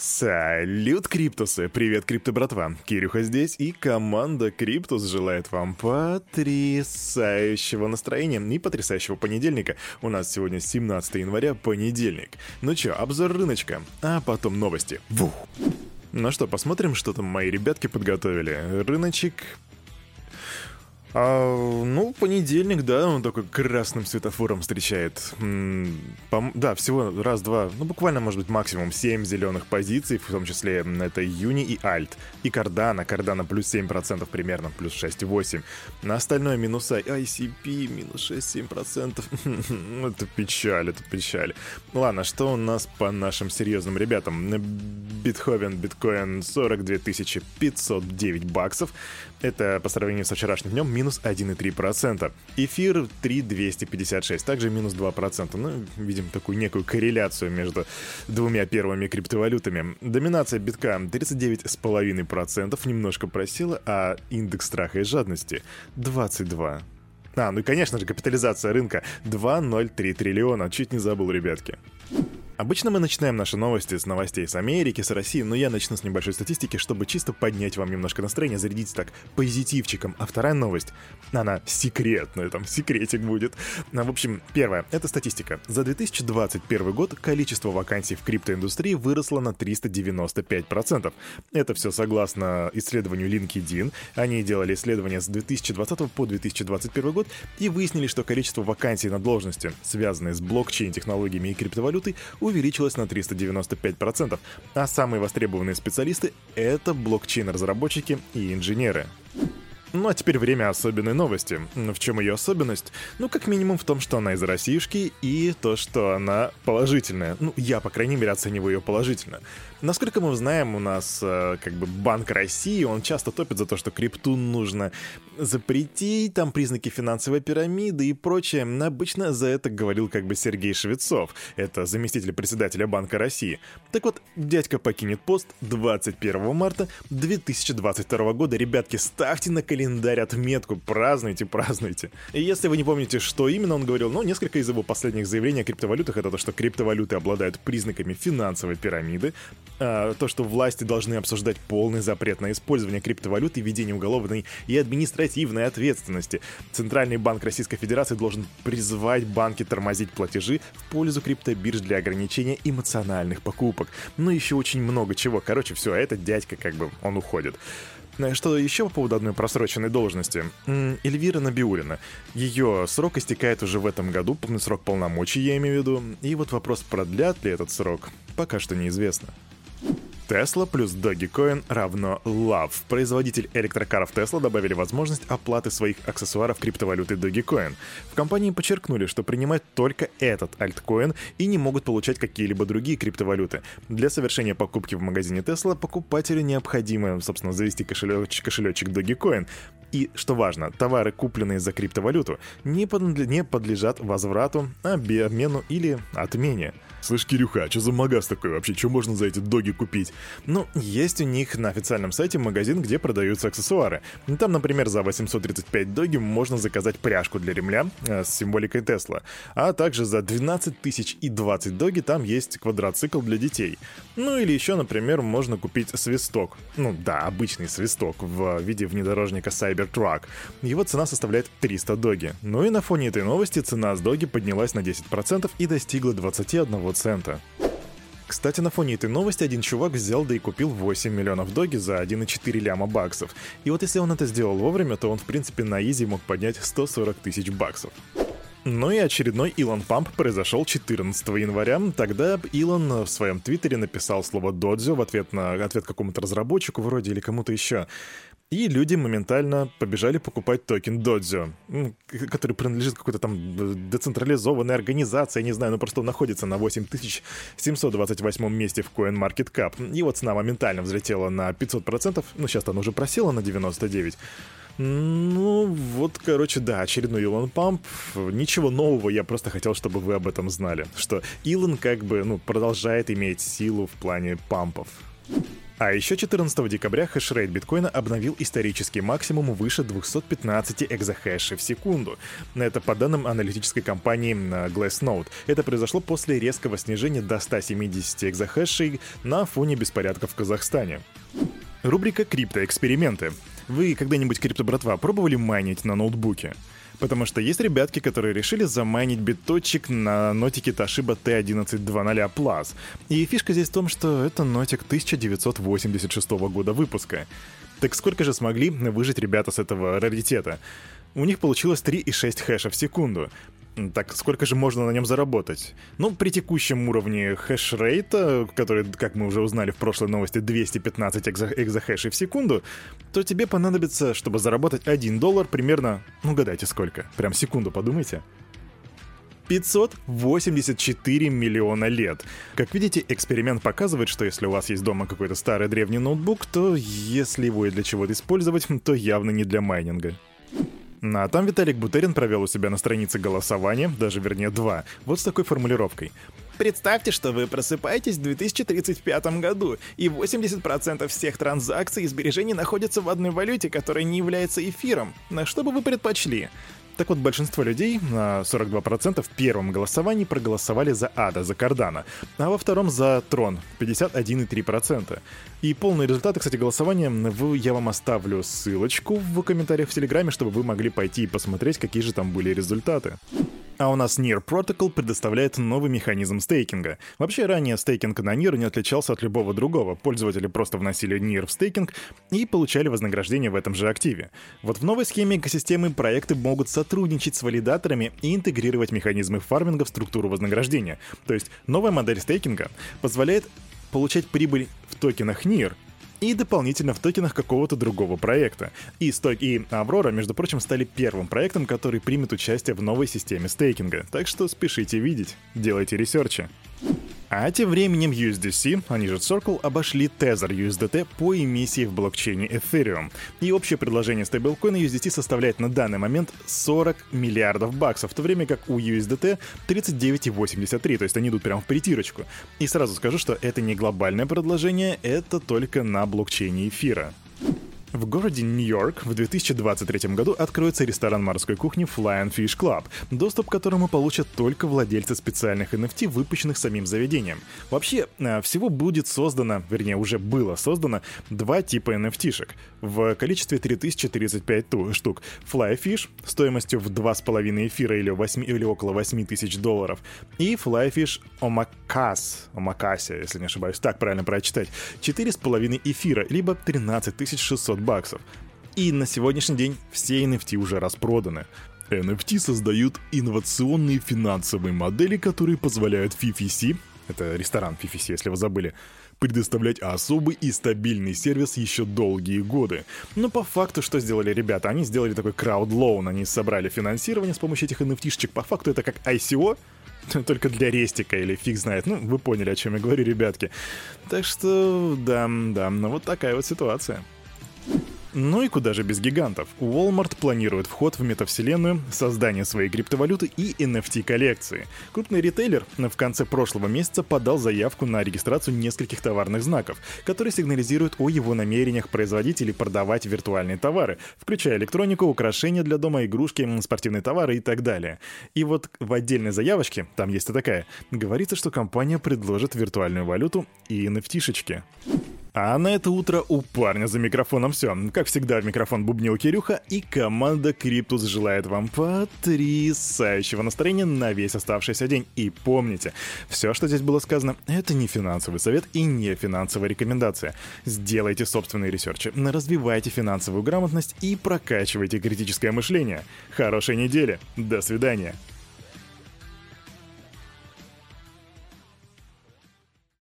Салют, Криптусы! Привет, Крипто братва! Кирюха здесь, и команда Криптус желает вам потрясающего настроения и потрясающего понедельника. У нас сегодня 17 января, понедельник. Ну чё, обзор рыночка, а потом новости. Вух! Ну что, посмотрим, что там мои ребятки подготовили. Рыночек а, ну, понедельник, да, он такой красным светофором встречает. М -м, да, всего раз-два, ну, буквально, может быть, максимум 7 зеленых позиций, в том числе это Юни и Альт. И Кардана, Кардана плюс 7% примерно, плюс 6,8. На остальное минуса ICP минус 6-7%. это печаль, это печаль. Ладно, что у нас по нашим серьезным ребятам? Битховен, биткоин 42 509 баксов. Это по сравнению со вчерашним днем минус 1,3%. Эфир 3,256, также минус 2%. Ну, видим такую некую корреляцию между двумя первыми криптовалютами. Доминация битка 39,5%, немножко просела, а индекс страха и жадности 22. А, ну и, конечно же, капитализация рынка 2,03 триллиона. Чуть не забыл, ребятки. Обычно мы начинаем наши новости с новостей с Америки, с России, но я начну с небольшой статистики, чтобы чисто поднять вам немножко настроение, зарядить так позитивчиком. А вторая новость, она секретная, там секретик будет. А, в общем, первое, это статистика. За 2021 год количество вакансий в криптоиндустрии выросло на 395%. Это все согласно исследованию LinkedIn. Они делали исследование с 2020 по 2021 год и выяснили, что количество вакансий на должности, связанные с блокчейн-технологиями и криптовалютой, увеличилась на 395%, а самые востребованные специалисты — это блокчейн-разработчики и инженеры. Ну а теперь время особенной новости. В чем ее особенность? Ну, как минимум в том, что она из Россиюшки и то, что она положительная. Ну, я, по крайней мере, оцениваю ее положительно. Насколько мы знаем, у нас э, как бы Банк России, он часто топит за то, что крипту нужно запретить, там признаки финансовой пирамиды и прочее. Обычно за это говорил как бы Сергей Швецов, это заместитель председателя Банка России. Так вот, дядька покинет пост 21 марта 2022 года. Ребятки, ставьте на календарь отметку, празднуйте, празднуйте. И если вы не помните, что именно он говорил, ну, несколько из его последних заявлений о криптовалютах это то, что криптовалюты обладают признаками финансовой пирамиды, а, то, что власти должны обсуждать полный запрет на использование криптовалюты и введение уголовной и административной ответственности. Центральный банк Российской Федерации должен призвать банки тормозить платежи в пользу криптобирж для ограничения эмоциональных покупок. Ну, еще очень много чего. Короче, все, а этот дядька как бы, он уходит. Э, что еще по поводу одной просроченной должности? Эльвира Набиулина. Ее срок истекает уже в этом году, срок полномочий, я имею в виду. И вот вопрос, продлят ли этот срок, пока что неизвестно. Tesla плюс Dogecoin равно Love. Производитель электрокаров Tesla добавили возможность оплаты своих аксессуаров криптовалютой Dogecoin. В компании подчеркнули, что принимают только этот альткоин и не могут получать какие-либо другие криптовалюты. Для совершения покупки в магазине Tesla покупателю необходимо, собственно, завести кошелечек, кошелечек Dogecoin. И, что важно, товары, купленные за криптовалюту, не, не подлежат возврату, обмену или отмене. Слышь, Кирюха, а что за магаз такой вообще? Что можно за эти доги купить? Ну, есть у них на официальном сайте магазин, где продаются аксессуары. Там, например, за 835 доги можно заказать пряжку для ремля э, с символикой Тесла. А также за 12 тысяч и 20 доги там есть квадроцикл для детей. Ну или еще, например, можно купить свисток. Ну да, обычный свисток в виде внедорожника Cybertruck. Его цена составляет 300 доги. Ну и на фоне этой новости цена с доги поднялась на 10% и достигла 21 цента. Кстати, на фоне этой новости один чувак взял да и купил 8 миллионов доги за 1,4 ляма баксов. И вот если он это сделал вовремя, то он в принципе на изи мог поднять 140 тысяч баксов. Ну и очередной Илон Памп произошел 14 января. Тогда Илон в своем твиттере написал слово «додзю» в ответ на ответ какому-то разработчику вроде или кому-то еще. И люди моментально побежали покупать токен Додзю, который принадлежит какой-то там э, децентрализованной организации, я не знаю, но просто он находится на 8728 месте в CoinMarketCap. Его цена моментально взлетела на 500%, ну сейчас она уже просела на 99%. Ну, вот, короче, да, очередной Илон Памп. Ничего нового, я просто хотел, чтобы вы об этом знали. Что Илон как бы, ну, продолжает иметь силу в плане пампов. А еще 14 декабря хешрейт биткоина обновил исторический максимум выше 215 экзохэшей в секунду. Это по данным аналитической компании Glassnode. Это произошло после резкого снижения до 170 экзохэшей на фоне беспорядков в Казахстане. Рубрика «Криптоэксперименты». Вы когда-нибудь, крипто-братва, пробовали майнить на ноутбуке? Потому что есть ребятки, которые решили замайнить биточек на нотике Toshiba T1120 Plus. И фишка здесь в том, что это нотик 1986 года выпуска. Так сколько же смогли выжить ребята с этого раритета? У них получилось 3,6 хэша в секунду. Так сколько же можно на нем заработать? Ну, при текущем уровне хешрейта, который, как мы уже узнали в прошлой новости, 215 экзо экзохэшей в секунду, то тебе понадобится, чтобы заработать 1 доллар, примерно, ну, гадайте сколько. Прям секунду подумайте. 584 миллиона лет. Как видите, эксперимент показывает, что если у вас есть дома какой-то старый древний ноутбук, то если его и для чего-то использовать, то явно не для майнинга. А там Виталик Бутерин провел у себя на странице голосование, даже вернее два, вот с такой формулировкой. Представьте, что вы просыпаетесь в 2035 году, и 80% всех транзакций и сбережений находятся в одной валюте, которая не является эфиром. На что бы вы предпочли? Так вот, большинство людей, на 42% в первом голосовании проголосовали за Ада, за Кардана, а во втором за Трон, 51,3%. И полные результаты, кстати, голосования я вам оставлю ссылочку в комментариях в Телеграме, чтобы вы могли пойти и посмотреть, какие же там были результаты. А у нас Near Protocol предоставляет новый механизм стейкинга. Вообще, ранее стейкинг на Near не отличался от любого другого. Пользователи просто вносили Near в стейкинг и получали вознаграждение в этом же активе. Вот в новой схеме экосистемы проекты могут сотрудничать с валидаторами и интегрировать механизмы фарминга в структуру вознаграждения. То есть новая модель стейкинга позволяет получать прибыль в токенах NIR, и дополнительно в токенах какого-то другого проекта. И Stock и Аврора, между прочим, стали первым проектом, который примет участие в новой системе стейкинга. Так что спешите видеть, делайте ресерчи. А тем временем USDC, они же Circle, обошли Tether USDT по эмиссии в блокчейне Ethereum. И общее предложение стейблкоина USDT составляет на данный момент 40 миллиардов баксов, в то время как у USDT 39,83, то есть они идут прямо в притирочку. И сразу скажу, что это не глобальное предложение, это только на блокчейне эфира. В городе Нью-Йорк в 2023 году откроется ресторан морской кухни Fly Fish Club, доступ к которому получат только владельцы специальных NFT, выпущенных самим заведением. Вообще, э, всего будет создано, вернее, уже было создано два типа NFT-шек в количестве 3035 штук. Fly Fish стоимостью в 2,5 эфира или, 8, или около 8 тысяч долларов и Fly Fish Omakase, если не ошибаюсь, так правильно прочитать, 4,5 эфира, либо 13 600 баксов. И на сегодняшний день все NFT уже распроданы. NFT создают инновационные финансовые модели, которые позволяют FFC, это ресторан FFC, если вы забыли, предоставлять особый и стабильный сервис еще долгие годы. Но по факту, что сделали ребята? Они сделали такой краудлоун, они собрали финансирование с помощью этих NFT-шечек. По факту это как ICO, только для рестика или фиг знает. Ну, вы поняли, о чем я говорю, ребятки. Так что, да, да, ну вот такая вот ситуация. Ну и куда же без гигантов? Walmart планирует вход в метавселенную, создание своей криптовалюты и NFT-коллекции. Крупный ритейлер в конце прошлого месяца подал заявку на регистрацию нескольких товарных знаков, которые сигнализируют о его намерениях производить или продавать виртуальные товары, включая электронику, украшения для дома, игрушки, спортивные товары и так далее. И вот в отдельной заявочке, там есть и такая, говорится, что компания предложит виртуальную валюту и NFT-шечки. А на это утро у парня за микрофоном все. Как всегда, в микрофон бубнил Кирюха, и команда Криптус желает вам потрясающего настроения на весь оставшийся день. И помните, все, что здесь было сказано, это не финансовый совет и не финансовая рекомендация. Сделайте собственные research и, развивайте финансовую грамотность и прокачивайте критическое мышление. Хорошей недели. До свидания.